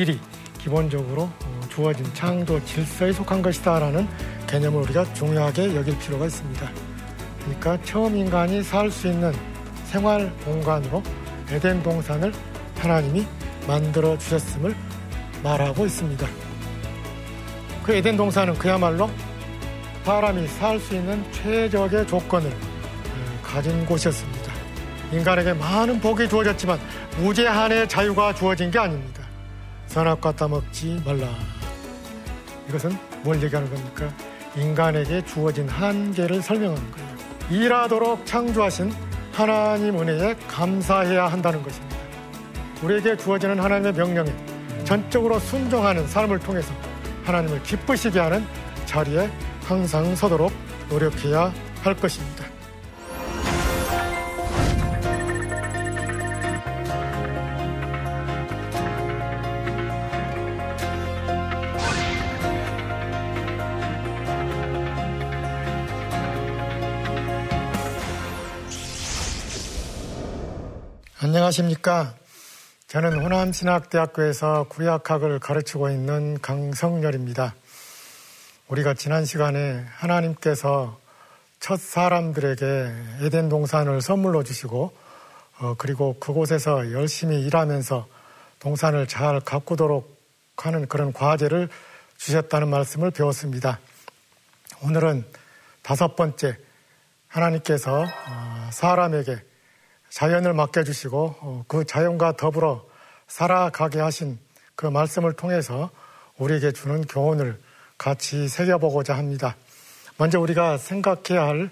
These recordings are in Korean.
일이 기본적으로 어, 주어진 창조 질서에 속한 것이다라는 개념을 우리가 중요하게 여길 필요가 있습니다. 그러니까 처음 인간이 살 수 있는 생활 공간으로 에덴 동산을 하나님이 만들어 주셨음을 말하고 있습니다. 그 에덴 동산은 그야말로 사람이 살 수 있는 최적의 조건을 어, 가진 곳이었습니다. 인간에게 많은 복이 주어졌지만 무제한의 자유가 주어진 게 아닙니다. 선악과 따먹지 말라. 이것은 뭘 얘기하는 겁니까? 인간에게 주어진 한계를 설명하는 거예요. 일하도록 창조하신 하나님 은혜에 감사해야 한다는 것입니다. 우리에게 주어지는 하나님의 명령에 전적으로 순종하는 삶을 통해서 하나님을 기쁘시게 하는 자리에 항상 서도록 노력해야 할 것입니다. 안녕하십니까. 저는 호남신학대학교에서 구약학을 가르치고 있는 강성열입니다. 우리가 지난 시간에 하나님께서 첫 사람들에게 에덴 동산을 선물로 주시고 어, 그리고 그곳에서 열심히 일하면서 동산을 잘 가꾸도록 하는 그런 과제를 주셨다는 말씀을 배웠습니다. 오늘은 다섯 번째 하나님께서 어, 사람에게 자연을 맡겨주시고 어, 그 자연과 더불어 살아가게 하신 그 말씀을 통해서 우리에게 주는 교훈을 같이 새겨보고자 합니다. 먼저 우리가 생각해야 할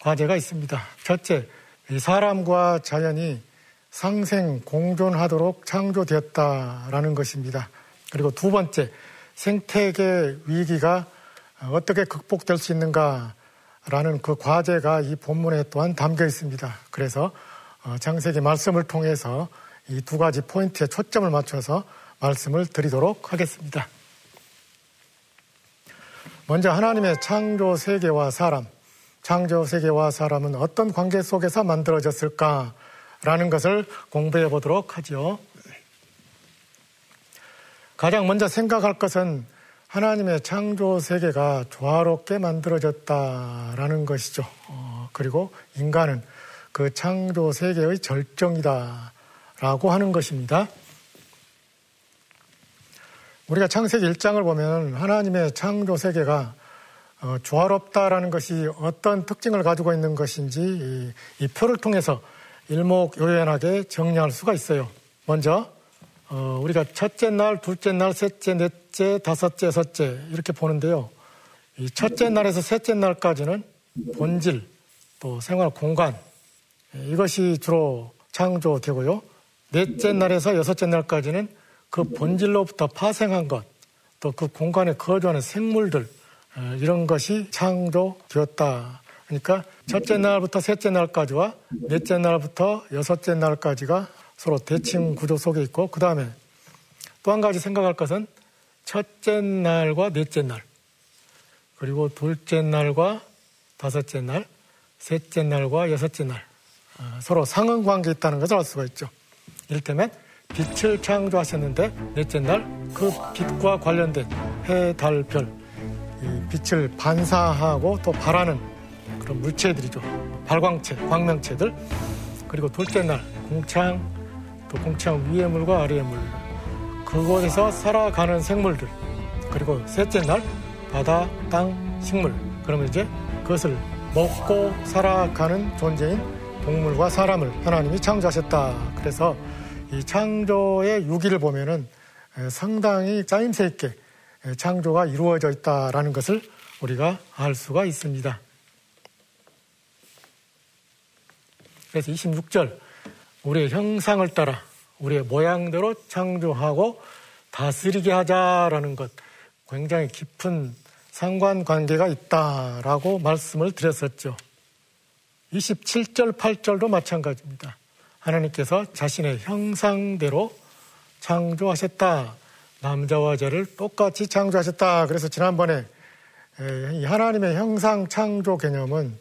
과제가 있습니다. 첫째, 이 사람과 자연이 상생 공존하도록 창조되었다라는 것입니다. 그리고 두 번째, 생태계 위기가 어떻게 극복될 수 있는가 라는 그 과제가 이 본문에 또한 담겨 있습니다. 그래서 어, 장세기 말씀을 통해서 이 두 가지 포인트에 초점을 맞춰서 말씀을 드리도록 하겠습니다. 먼저 하나님의 창조 세계와 사람, 창조 세계와 사람은 어떤 관계 속에서 만들어졌을까라는 것을 공부해 보도록 하죠. 가장 먼저 생각할 것은 하나님의 창조 세계가 조화롭게 만들어졌다라는 것이죠. 어, 그리고 인간은 그 창조 세계의 절정이다라고 하는 것입니다. 우리가 창세기 1장을 보면 하나님의 창조 세계가 어, 조화롭다라는 것이 어떤 특징을 가지고 있는 것인지 이, 이 표를 통해서 일목요연하게 정리할 수가 있어요. 먼저 어, 우리가 첫째 날, 둘째 날, 셋째, 넷째, 다섯째, 여섯째 이렇게 보는데요. 이 첫째 날에서 셋째 날까지는 본질, 또 생활 공간 이것이 주로 창조되고요. 넷째 날에서 여섯째 날까지는 그 본질로부터 파생한 것, 또 그 공간에 거주하는 생물들 어, 이런 것이 창조되었다. 그러니까 첫째 날부터 셋째 날까지와 넷째 날부터 여섯째 날까지가 서로 대칭 구조 속에 있고 그 다음에 또 한 가지 생각할 것은 첫째 날과 넷째 날 그리고 둘째 날과 다섯째 날 셋째 날과 여섯째 날 어, 서로 상응 관계에 있다는 것을 알 수가 있죠. 이를테면 빛을 창조하셨는데 넷째 날 그 빛과 관련된 해, 달, 별 빛을 반사하고 또 발하는 그런 물체들이죠. 발광체, 광명체들 그리고 둘째 날 공창 또 공창 위의 물과 아래의 물 그곳에서 살아가는 생물들 그리고 셋째 날 바다, 땅, 식물 그러면 이제 그것을 먹고 살아가는 존재인 동물과 사람을 하나님이 창조하셨다. 그래서 이 창조의 유기를 보면은 상당히 짜임새 있게 창조가 이루어져 있다라는 것을 우리가 알 수가 있습니다. 그래서 26절 우리의 형상을 따라 우리의 모양대로 창조하고 다스리게 하자라는 것 굉장히 깊은 상관관계가 있다라고 말씀을 드렸었죠. 27절, 8절도 마찬가지입니다. 하나님께서 자신의 형상대로 창조하셨다. 남자와 여자를 똑같이 창조하셨다. 그래서 지난번에 하나님의 형상 창조 개념은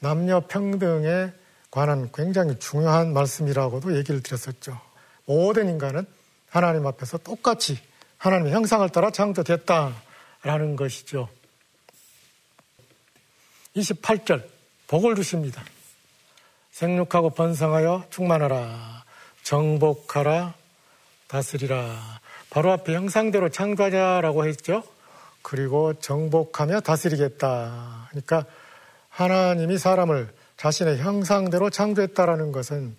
남녀 평등에 관한 굉장히 중요한 말씀이라고도 얘기를 드렸었죠. 모든 인간은 하나님 앞에서 똑같이 하나님의 형상을 따라 창조됐다라는 것이죠. 28절 복을 주십니다. 생육하고 번성하여 충만하라 정복하라 다스리라 바로 앞에 형상대로 창조하자라고 했죠. 그리고 정복하며 다스리겠다. 그러니까 하나님이 사람을 자신의 형상대로 창조했다라는 것은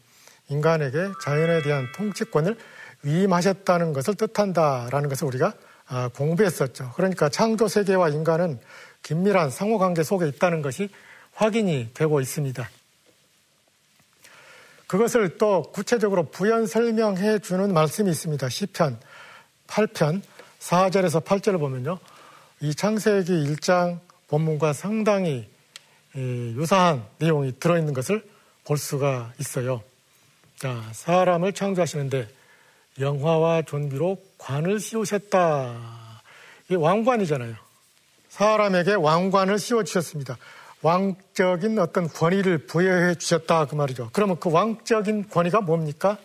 인간에게 자연에 대한 통치권을 위임하셨다는 것을 뜻한다라는 것을 우리가 아, 공부했었죠. 그러니까 창조 세계와 인간은 긴밀한 상호관계 속에 있다는 것이 확인이 되고 있습니다. 그것을 또 구체적으로 부연 설명해 주는 말씀이 있습니다. 시편 8편 4절에서 8절을 보면요. 이 창세기 1장 본문과 상당히 유사한 내용이 들어있는 것을 볼 수가 있어요. 자, 사람을 창조하시는데 영화와 존비로 관을 씌우셨다. 이게 왕관이잖아요. 사람에게 왕관을 씌워주셨습니다. 왕적인 어떤 권위를 부여해 주셨다. 그 말이죠. 그러면 그 왕적인 권위가 뭡니까?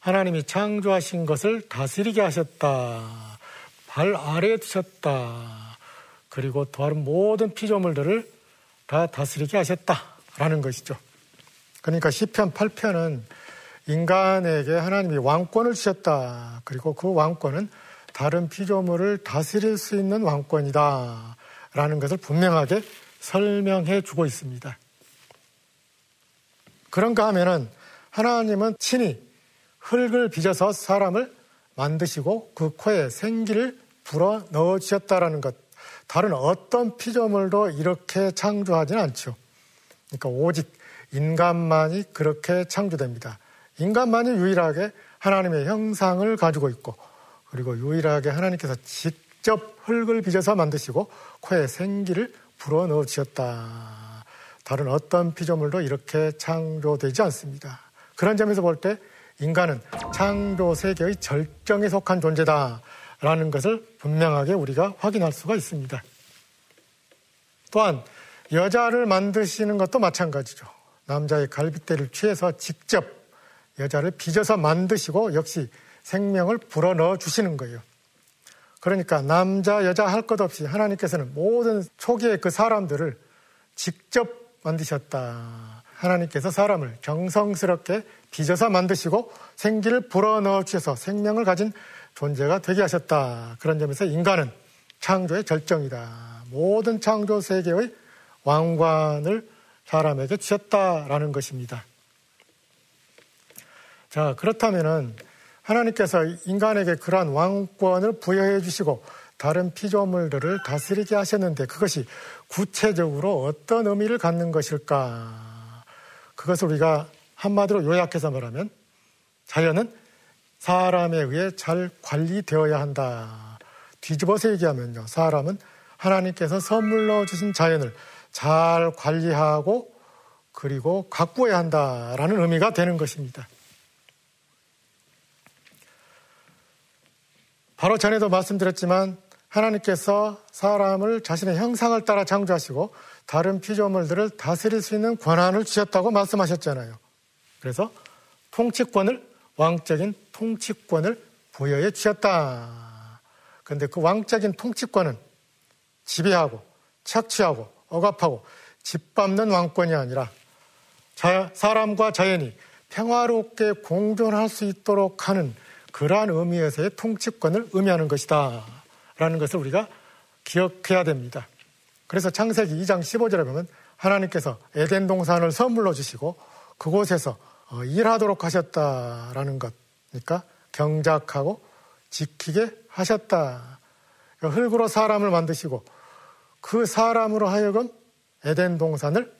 하나님이 창조하신 것을 다스리게 하셨다. 발 아래에 두셨다. 그리고 다른 모든 피조물들을 다 다스리게 하셨다라는 것이죠. 그러니까 시편 8편은 인간에게 하나님이 왕권을 주셨다. 그리고 그 왕권은 다른 피조물을 다스릴 수 있는 왕권이다. 라는 것을 분명하게 설명해 주고 있습니다. 그런가 하면은 하나님은 친히 흙을 빚어서 사람을 만드시고 그 코에 생기를 불어 넣어 주셨다라는 것. 다른 어떤 피조물도 이렇게 창조하지는 않죠. 그러니까 오직 인간만이 그렇게 창조됩니다. 인간만이 유일하게 하나님의 형상을 가지고 있고 그리고 유일하게 하나님께서 직접 흙을 빚어서 만드시고 코에 생기를 불어 넣어 주셨다. 다른 어떤 피조물도 이렇게 창조되지 않습니다. 그런 점에서 볼 때 인간은 창조 세계의 절정에 속한 존재다 라는 것을 분명하게 우리가 확인할 수가 있습니다. 또한 여자를 만드시는 것도 마찬가지죠. 남자의 갈빗대를 취해서 직접 여자를 빚어서 만드시고 역시 생명을 불어넣어 주시는 거예요. 그러니까 남자, 여자 할 것 없이 하나님께서는 모든 초기의 그 사람들을 직접 만드셨다. 하나님께서 사람을 정성스럽게 빚어서 만드시고 생기를 불어넣어 주셔서 생명을 가진 존재가 되게 하셨다. 그런 점에서 인간은 창조의 절정이다. 모든 창조 세계의 왕관을 사람에게 주셨다라는 것입니다. 자, 그렇다면은 하나님께서 인간에게 그러한 왕권을 부여해 주시고 다른 피조물들을 다스리게 하셨는데 그것이 구체적으로 어떤 의미를 갖는 것일까? 그것을 우리가 한마디로 요약해서 말하면 자연은 사람에 의해 잘 관리되어야 한다. 뒤집어서 얘기하면요. 사람은 하나님께서 선물로 주신 자연을 잘 관리하고 그리고 가꾸어야 한다라는 의미가 되는 것입니다. 바로 전에도 말씀드렸지만 하나님께서 사람을 자신의 형상을 따라 창조하시고 다른 피조물들을 다스릴 수 있는 권한을 주셨다고 말씀하셨잖아요. 그래서 통치권을 왕적인 통치권을 부여해 주셨다. 그런데 그 왕적인 통치권은 지배하고 착취하고 억압하고 짓밟는 왕권이 아니라 사람과 자연이 평화롭게 공존할 수 있도록 하는 그러한 의미에서의 통치권을 의미하는 것이다. 라는 것을 우리가 기억해야 됩니다. 그래서 창세기 2장 15절에 보면 하나님께서 에덴 동산을 선물로 주시고 그곳에서 어, 일하도록 하셨다라는 것. 그러니까 경작하고 지키게 하셨다. 흙으로 사람을 만드시고 그 사람으로 하여금 에덴 동산을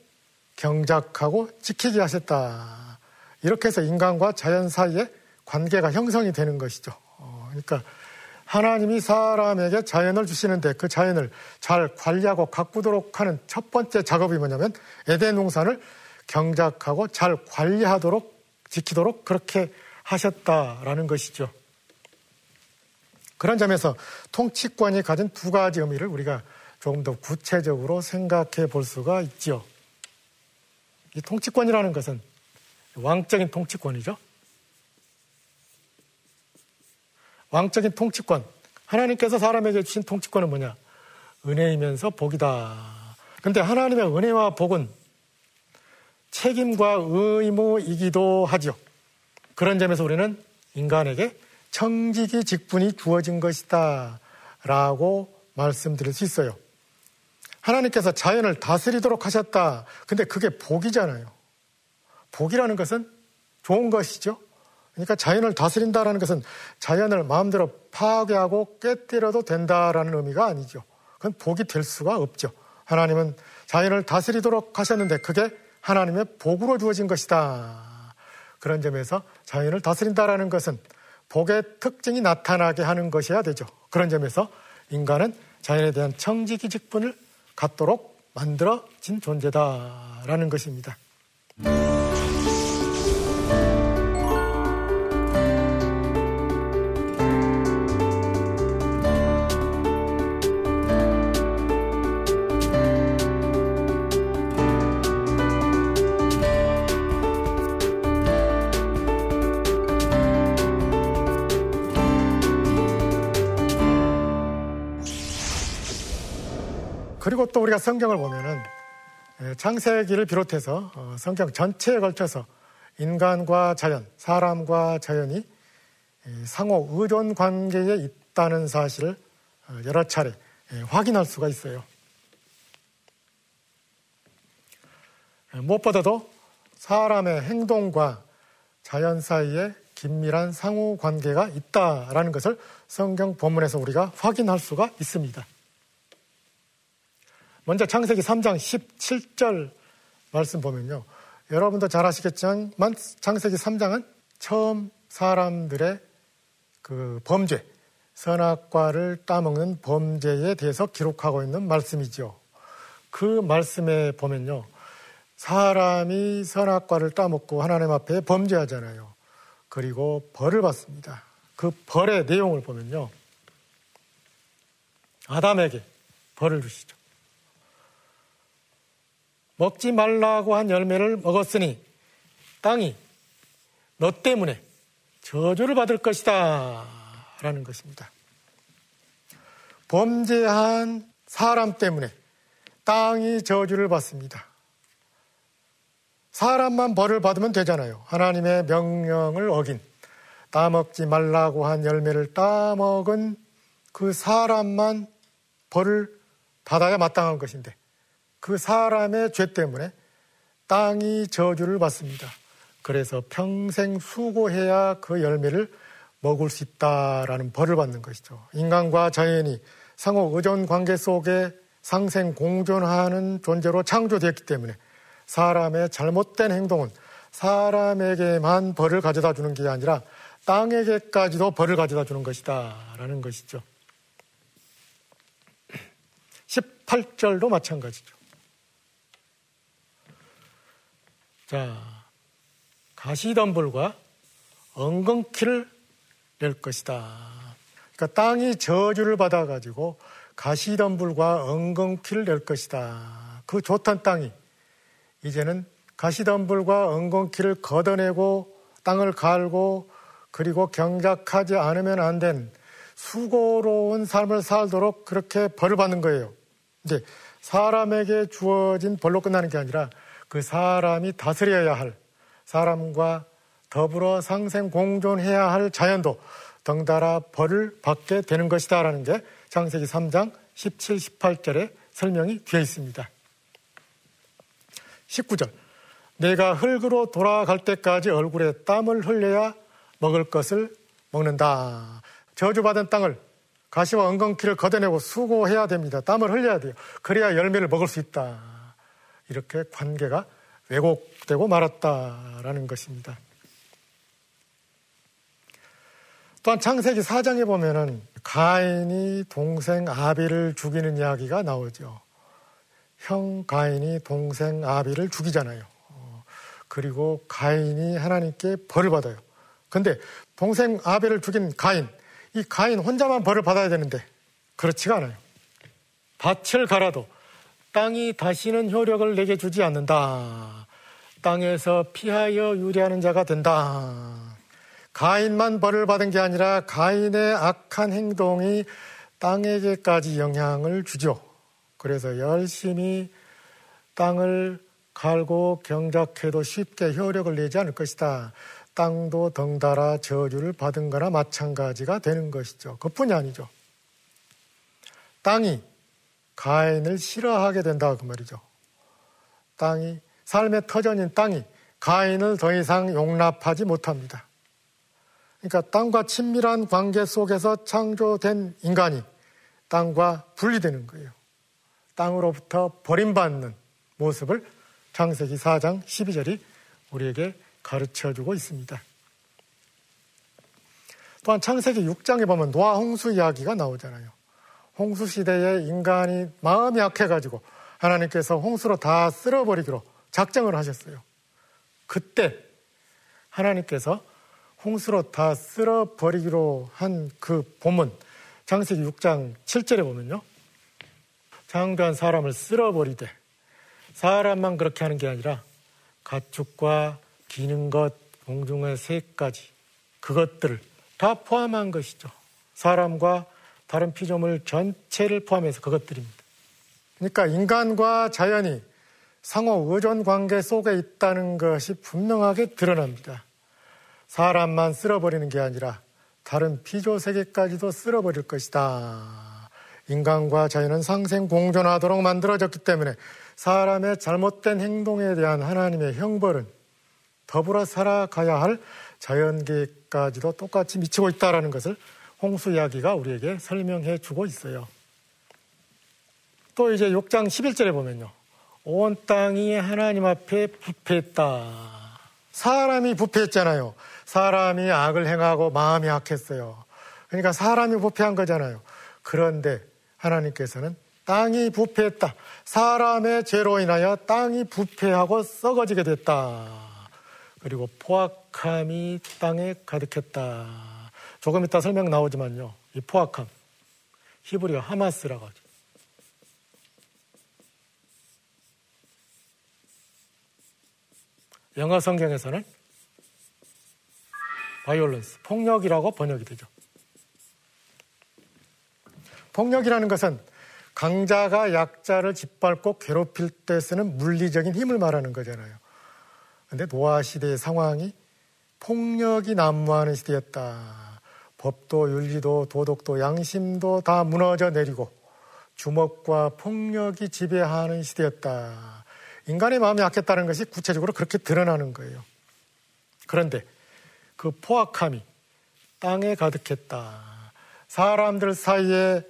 경작하고 지키게 하셨다. 이렇게 해서 인간과 자연 사이에 관계가 형성이 되는 것이죠. 어, 그러니까 하나님이 사람에게 자연을 주시는데 그 자연을 잘 관리하고 가꾸도록 하는 첫 번째 작업이 뭐냐면 에덴 농산을 경작하고 잘 관리하도록 지키도록 그렇게 하셨다라는 것이죠. 그런 점에서 통치권이 가진 두 가지 의미를 우리가 조금 더 구체적으로 생각해 볼 수가 있지요. 이 통치권이라는 것은 왕적인 통치권이죠. 왕적인 통치권. 하나님께서 사람에게 주신 통치권은 뭐냐? 은혜이면서 복이다. 근데 하나님의 은혜와 복은 책임과 의무이기도 하죠. 그런 점에서 우리는 인간에게 청지기 직분이 주어진 것이다. 라고 말씀드릴 수 있어요. 하나님께서 자연을 다스리도록 하셨다. 근데 그게 복이잖아요. 복이라는 것은 좋은 것이죠. 그러니까 자연을 다스린다라는 것은 자연을 마음대로 파괴하고 깨뜨려도 된다라는 의미가 아니죠. 그건 복이 될 수가 없죠. 하나님은 자연을 다스리도록 하셨는데 그게 하나님의 복으로 주어진 것이다. 그런 점에서 자연을 다스린다라는 것은 복의 특징이 나타나게 하는 것이어야 되죠. 그런 점에서 인간은 자연에 대한 청지기 직분을 갖도록 만들어진 존재다라는 것입니다. 또 우리가 성경을 보면은 창세기를 비롯해서 어, 성경 전체에 걸쳐서 인간과 자연, 사람과 자연이 상호 의존 관계에 있다는 사실을 어, 여러 차례 확인할 수가 있어요. 무엇보다도 사람의 행동과 자연 사이에 긴밀한 상호 관계가 있다라는 것을 성경 본문에서 우리가 확인할 수가 있습니다. 먼저 창세기 3장 17절 말씀 보면요. 여러분도 잘 아시겠지만 창세기 3장은 처음 사람들의 그 범죄, 선악과를 따먹는 범죄에 대해서 기록하고 있는 말씀이죠. 그 말씀에 보면요. 사람이 선악과를 따먹고 하나님 앞에 범죄하잖아요. 그리고 벌을 받습니다. 그 벌의 내용을 보면요. 아담에게 벌을 주시죠. 먹지 말라고 한 열매를 먹었으니 땅이 너 때문에 저주를 받을 것이다. 라는 것입니다. 범죄한 사람 때문에 땅이 저주를 받습니다. 사람만 벌을 받으면 되잖아요. 하나님의 명령을 어긴 따먹지 말라고 한 열매를 따먹은 그 사람만 벌을 받아야 마땅한 것인데 그 사람의 죄 때문에 땅이 저주를 받습니다. 그래서 평생 수고해야 그 열매를 먹을 수 있다라는 벌을 받는 것이죠. 인간과 자연이 상호 의존 관계 속에 상생 공존하는 존재로 창조되었기 때문에 사람의 잘못된 행동은 사람에게만 벌을 가져다 주는 게 아니라 땅에게까지도 벌을 가져다 주는 것이다. 라는 것이죠. 18절도 마찬가지죠. 자, 가시덤불과 엉겅퀴를 낼 것이다. 그러니까 땅이 저주를 받아가지고 가시덤불과 엉겅퀴를 낼 것이다. 그 좋던 땅이 이제는 가시덤불과 엉겅퀴를 걷어내고 땅을 갈고 그리고 경작하지 않으면 안 된 수고로운 삶을 살도록 그렇게 벌을 받는 거예요. 이제 사람에게 주어진 벌로 끝나는 게 아니라 그 사람이 다스려야 할 사람과 더불어 상생 공존해야 할 자연도 덩달아 벌을 받게 되는 것이다라는 게 창세기 3장 17, 18절에 설명이 되어 있습니다. 19절. 내가 흙으로 돌아갈 때까지 얼굴에 땀을 흘려야 먹을 것을 먹는다. 저주받은 땅을 가시와 엉겅퀴를 걷어내고 수고해야 됩니다. 땀을 흘려야 돼요. 그래야 열매를 먹을 수 있다. 이렇게 관계가 왜곡되고 말았다라는 것입니다. 또한 창세기 4장에 보면은 가인이 동생 아비를 죽이는 이야기가 나오죠. 형 가인이 동생 아비를 죽이잖아요. 어, 그리고 가인이 하나님께 벌을 받아요. 근데 동생 아벨을 죽인 가인, 이 가인 혼자만 벌을 받아야 되는데 그렇지가 않아요. 밭을 갈아도 땅이 다시는 효력을 내게 주지 않는다. 땅에서 피하여 유리하는 자가 된다. 가인만 벌을 받은 게 아니라 가인의 악한 행동이 땅에게까지 영향을 주죠. 그래서 열심히 땅을 갈고 경작해도 쉽게 효력을 내지 않을 것이다. 땅도 덩달아 저주를 받은 거나 마찬가지가 되는 것이죠. 그뿐이 아니죠. 땅이 가인을 싫어하게 된다 그 말이죠. 땅이 삶의 터전인 땅이 가인을 더 이상 용납하지 못합니다. 그러니까 땅과 친밀한 관계 속에서 창조된 인간이 땅과 분리되는 거예요. 땅으로부터 버림받는 모습을 창세기 4장 12절이 우리에게 가르쳐 주고 있습니다. 또한 창세기 6장에 보면 노아 홍수 이야기가 나오잖아요. 홍수 시대에 인간이 마음이 약해가지고 하나님께서 홍수로 다 쓸어버리기로 작정을 하셨어요. 그때 하나님께서 홍수로 다 쓸어버리기로 한 그 본문 장세기 6장 7절에 보면요. 장대한 사람을 쓸어버리되 사람만 그렇게 하는 게 아니라 가축과 기는 것, 공중의 새까지 그것들을 다 포함한 것이죠. 사람과 다른 피조물 전체를 포함해서 그것들입니다. 그러니까 인간과 자연이 상호 의존 관계 속에 있다는 것이 분명하게 드러납니다. 사람만 쓸어버리는 게 아니라 다른 피조 세계까지도 쓸어버릴 것이다. 인간과 자연은 상생 공존하도록 만들어졌기 때문에 사람의 잘못된 행동에 대한 하나님의 형벌은 더불어 살아가야 할 자연계까지도 똑같이 미치고 있다는 것을 홍수 이야기가 우리에게 설명해 주고 있어요. 또 이제 6장 11절에 보면요. 온 땅이 하나님 앞에 부패했다. 사람이 부패했잖아요. 사람이 악을 행하고 마음이 악했어요. 그러니까 사람이 부패한 거잖아요. 그런데 하나님께서는 땅이 부패했다. 사람의 죄로 인하여 땅이 부패하고 썩어지게 됐다. 그리고 포악함이 땅에 가득했다. 조금 이따 설명 나오지만요. 이 포악함. 히브리어 하마스라고 하죠. 영어 성경에서는 바이올런스, 폭력이라고 번역이 되죠. 폭력이라는 것은 강자가 약자를 짓밟고 괴롭힐 때 쓰는 물리적인 힘을 말하는 거잖아요. 근데 노아 시대의 상황이 폭력이 난무하는 시대였다. 법도 윤리도 도덕도 양심도 다 무너져 내리고 주먹과 폭력이 지배하는 시대였다. 인간의 마음이 약했다는 것이 구체적으로 그렇게 드러나는 거예요. 그런데 그 포악함이 땅에 가득했다. 사람들 사이에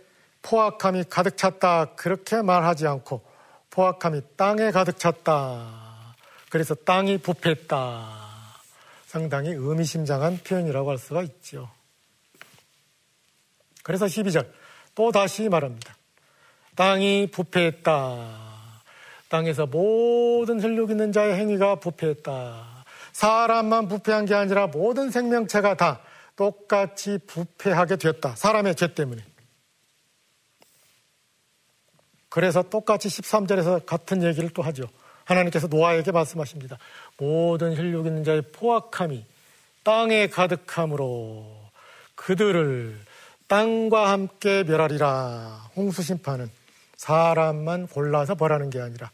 포악함이 가득 찼다. 그렇게 말하지 않고 포악함이 땅에 가득 찼다. 그래서 땅이 부패했다. 상당히 의미심장한 표현이라고 할 수가 있죠. 그래서 12절 또 다시 말합니다. 땅이 부패했다. 땅에서 모든 혈육 있는 자의 행위가 부패했다. 사람만 부패한 게 아니라 모든 생명체가 다 똑같이 부패하게 되었다. 사람의 죄 때문에. 그래서 똑같이 13절에서 같은 얘기를 또 하죠. 하나님께서 노아에게 말씀하십니다. 모든 혈육 있는 자의 포악함이 땅에 가득함으로 그들을 땅과 함께 멸하리라. 홍수 심판은 사람만 골라서 벌하는 게 아니라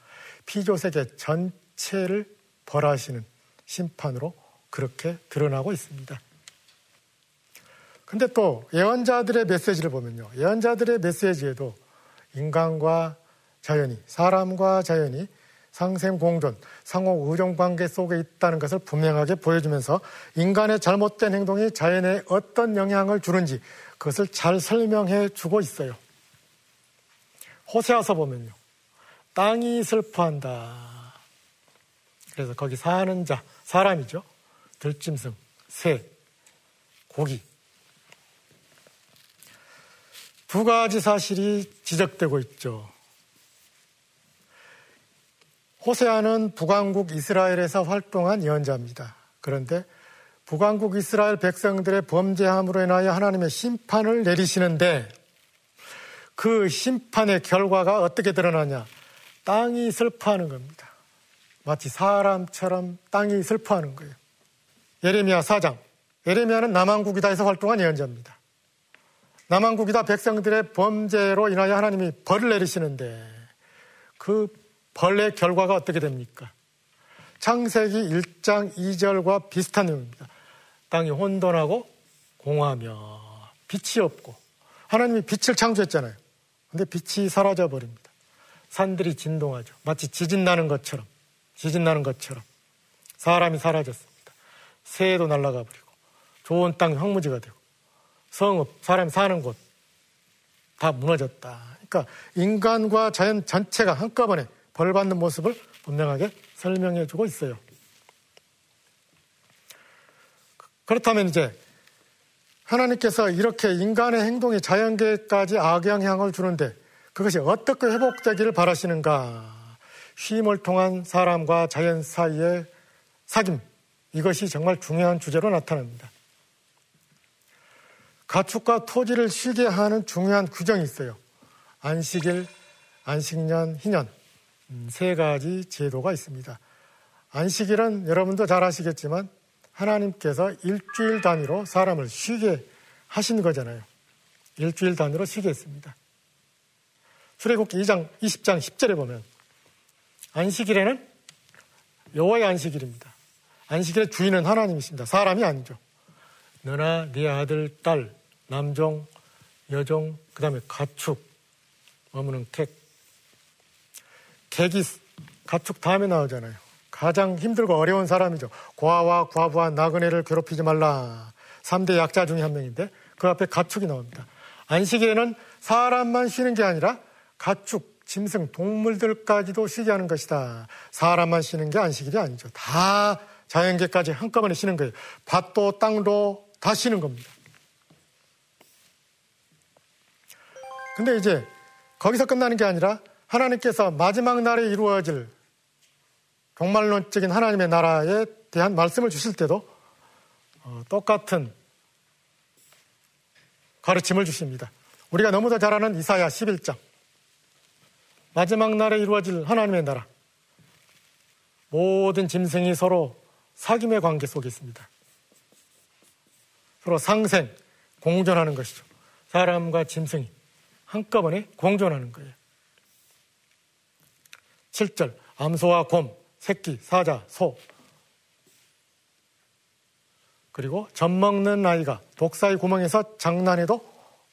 피조세계 전체를 벌하시는 심판으로 그렇게 드러나고 있습니다. 근데 또 예언자들의 메시지를 보면요. 예언자들의 메시지에도 인간과 자연이, 사람과 자연이 상생 공존, 상호 의존 관계 속에 있다는 것을 분명하게 보여주면서 인간의 잘못된 행동이 자연에 어떤 영향을 주는지 그것을 잘 설명해 주고 있어요. 호세아서 보면요. 땅이 슬퍼한다. 그래서 거기 사는 자, 사람이죠. 들짐승, 새, 고기. 두 가지 사실이 지적되고 있죠. 호세아는 북왕국 이스라엘에서 활동한 예언자입니다. 그런데 북왕국 이스라엘 백성들의 범죄함으로 인하여 하나님의 심판을 내리시는데 그 심판의 결과가 어떻게 드러나냐? 땅이 슬퍼하는 겁니다. 마치 사람처럼 땅이 슬퍼하는 거예요. 예레미야 4장 에레미야는 남한국이다에서 활동한 예언자입니다. 남한국이다 백성들의 범죄로 인하여 하나님이 벌을 내리시는데 그 벌의 결과가 어떻게 됩니까? 창세기 1장 2절과 비슷한 내용입니다. 땅이 혼돈하고 공하며 빛이 없고 하나님이 빛을 창조했잖아요. 근데 빛이 사라져 버립니다. 산들이 진동하죠. 마치 지진 나는 것처럼 지진 나는 것처럼 사람이 사라졌습니다. 새도 날아가 버리고 좋은 땅이 황무지가 되고 성읍 사람이 사는 곳 다 무너졌다. 그러니까 인간과 자연 전체가 한꺼번에 벌 받는 모습을 분명하게 설명해 주고 있어요. 그렇다면 이제 하나님께서 이렇게 인간의 행동이 자연계까지 악영향을 주는데 그것이 어떻게 회복되기를 바라시는가? 쉼을 통한 사람과 자연 사이의 사귐. 이것이 정말 중요한 주제로 나타납니다. 가축과 토지를 쉬게 하는 중요한 규정이 있어요. 안식일, 안식년, 희년. 음, 세 가지 제도가 있습니다. 안식일은 여러분도 잘 아시겠지만 하나님께서 일주일 단위로 사람을 쉬게 하신 거잖아요. 일주일 단위로 쉬게 했습니다. 출애굽기 2장 20장 10절에 보면 안식일에는 여호와의 안식일입니다. 안식일의 주인은 하나님이십니다. 사람이 아니죠. 너나 네 아들, 딸, 남종, 여종, 그 다음에 가축, 머무는 객. 객이 가축 다음에 나오잖아요. 가장 힘들고 어려운 사람이죠. 고아와 과부와 나그네를 괴롭히지 말라. 3대 약자 중에 한 명인데 그 앞에 가축이 나옵니다. 안식일에는 사람만 쉬는 게 아니라 가축, 짐승, 동물들까지도 쉬게 하는 것이다. 사람만 쉬는 게 안식일이 아니죠. 다 자연계까지 한꺼번에 쉬는 거예요. 밭도 땅도 다 쉬는 겁니다. 근데 이제 거기서 끝나는 게 아니라 하나님께서 마지막 날에 이루어질 종말론적인 하나님의 나라에 대한 말씀을 주실 때도 어, 똑같은 가르침을 주십니다. 우리가 너무도 잘 아는 이사야 11장. 마지막 날에 이루어질 하나님의 나라. 모든 짐승이 서로 사귐의 관계 속에 있습니다. 서로 상생, 공존하는 것이죠. 사람과 짐승이 한꺼번에 공존하는 거예요. 7절, 암소와 곰, 새끼, 사자, 소. 그리고 젖 먹는 아이가 독사의 구멍에서 장난해도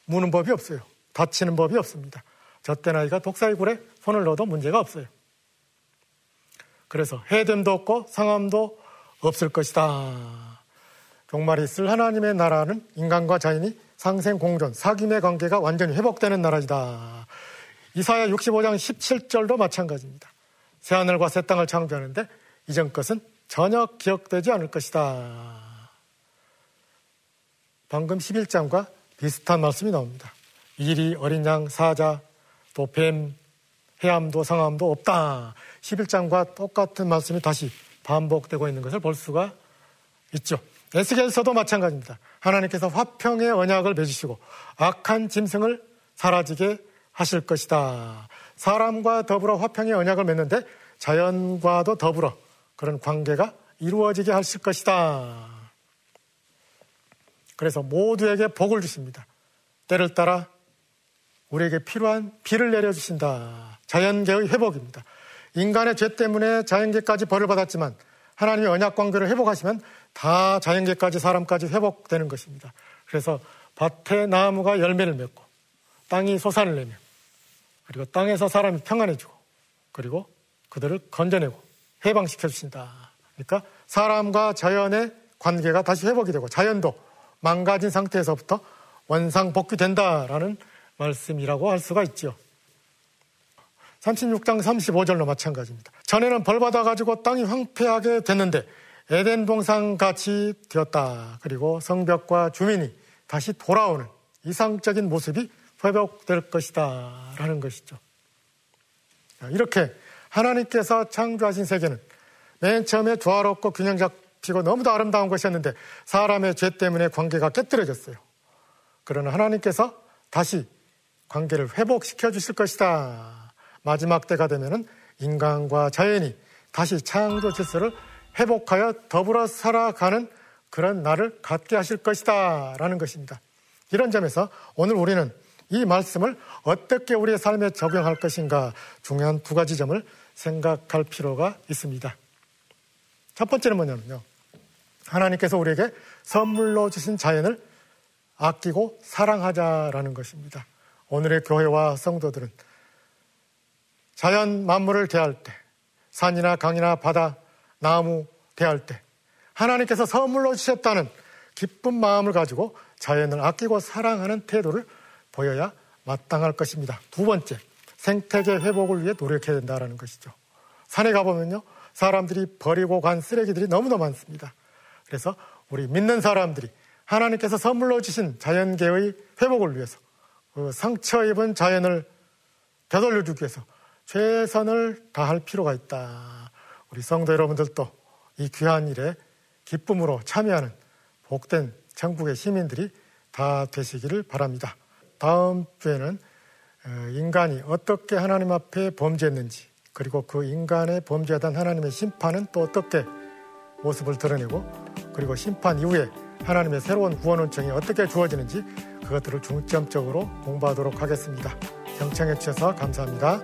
무는 법이 없어요. 다치는 법이 없습니다. 젖된 아이가 독사의 굴에 손을 넣어도 문제가 없어요. 그래서 해됨도 없고 상함도 없을 것이다. 종말이 있을 하나님의 나라는 인간과 자연이 상생 공존, 사귐의 관계가 완전히 회복되는 나라이다. 이사야 65장 17절도 마찬가지입니다. 새하늘과 새 땅을 창조하는데 이전 것은 전혀 기억되지 않을 것이다. 방금 11장과 비슷한 말씀이 나옵니다. 일이 어린 양, 사자, 또 뱀, 해암도 상암도 없다. 11장과 똑같은 말씀이 다시 반복되고 있는 것을 볼 수가 있죠. 에스겔서도 마찬가지입니다. 하나님께서 화평의 언약을 맺으시고 악한 짐승을 사라지게 하실 것이다. 사람과 더불어 화평의 언약을 맺는데 자연과도 더불어 그런 관계가 이루어지게 하실 것이다. 그래서 모두에게 복을 주십니다. 때를 따라 우리에게 필요한 비를 내려주신다. 자연계의 회복입니다. 인간의 죄 때문에 자연계까지 벌을 받았지만 하나님의 언약 관계를 회복하시면 다 자연계까지 사람까지 회복되는 것입니다. 그래서 밭에 나무가 열매를 맺고 땅이 소산을 내며 그리고 땅에서 사람이 평안해지고 그리고 그들을 건져내고 해방시켜 주신다. 그러니까 사람과 자연의 관계가 다시 회복이 되고 자연도 망가진 상태에서부터 원상 복귀된다라는 말씀이라고 할 수가 있죠. 36장 35절로 마찬가지입니다. 전에는 벌 받아가지고 땅이 황폐하게 됐는데 에덴 동산 같이 되었다. 그리고 성벽과 주민이 다시 돌아오는 이상적인 모습이 회복될 것이다. 라는 것이죠. 이렇게 하나님께서 창조하신 세계는 맨 처음에 조화롭고 균형 잡히고 너무도 아름다운 것이었는데 사람의 죄 때문에 관계가 깨뜨려졌어요. 그러나 하나님께서 다시 관계를 회복시켜 주실 것이다. 마지막 때가 되면은 인간과 자연이 다시 창조 질서를 회복하여 더불어 살아가는 그런 날을 갖게 하실 것이다. 라는 것입니다. 이런 점에서 오늘 우리는 이 말씀을 어떻게 우리의 삶에 적용할 것인가 중요한 두 가지 점을 생각할 필요가 있습니다. 첫 번째는 뭐냐면요. 하나님께서 우리에게 선물로 주신 자연을 아끼고 사랑하자라는 것입니다. 오늘의 교회와 성도들은 자연 만물을 대할 때, 산이나 강이나 바다, 나무 대할 때, 하나님께서 선물로 주셨다는 기쁜 마음을 가지고 자연을 아끼고 사랑하는 태도를 보여야 마땅할 것입니다. 두 번째, 생태계 회복을 위해 노력해야 된다는 것이죠. 산에 가보면요, 사람들이 버리고 간 쓰레기들이 너무나 많습니다. 그래서 우리 믿는 사람들이 하나님께서 선물로 주신 자연계의 회복을 위해서 그 상처 입은 자연을 되돌려주기 위해서 최선을 다할 필요가 있다. 우리 성도 여러분들도 이 귀한 일에 기쁨으로 참여하는 복된 전국의 시민들이 다 되시기를 바랍니다. 다음 주에는 어, 인간이 어떻게 하나님 앞에 범죄했는지 그리고 그 인간의 범죄하던 하나님의 심판은 또 어떻게 모습을 드러내고 그리고 심판 이후에 하나님의 새로운 구원 원청이 어떻게 주어지는지 그것들을 중점적으로 공부하도록 하겠습니다. 경청해 주셔서 감사합니다.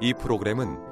이 프로그램은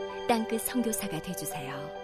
땅끝 성교사가 되주세요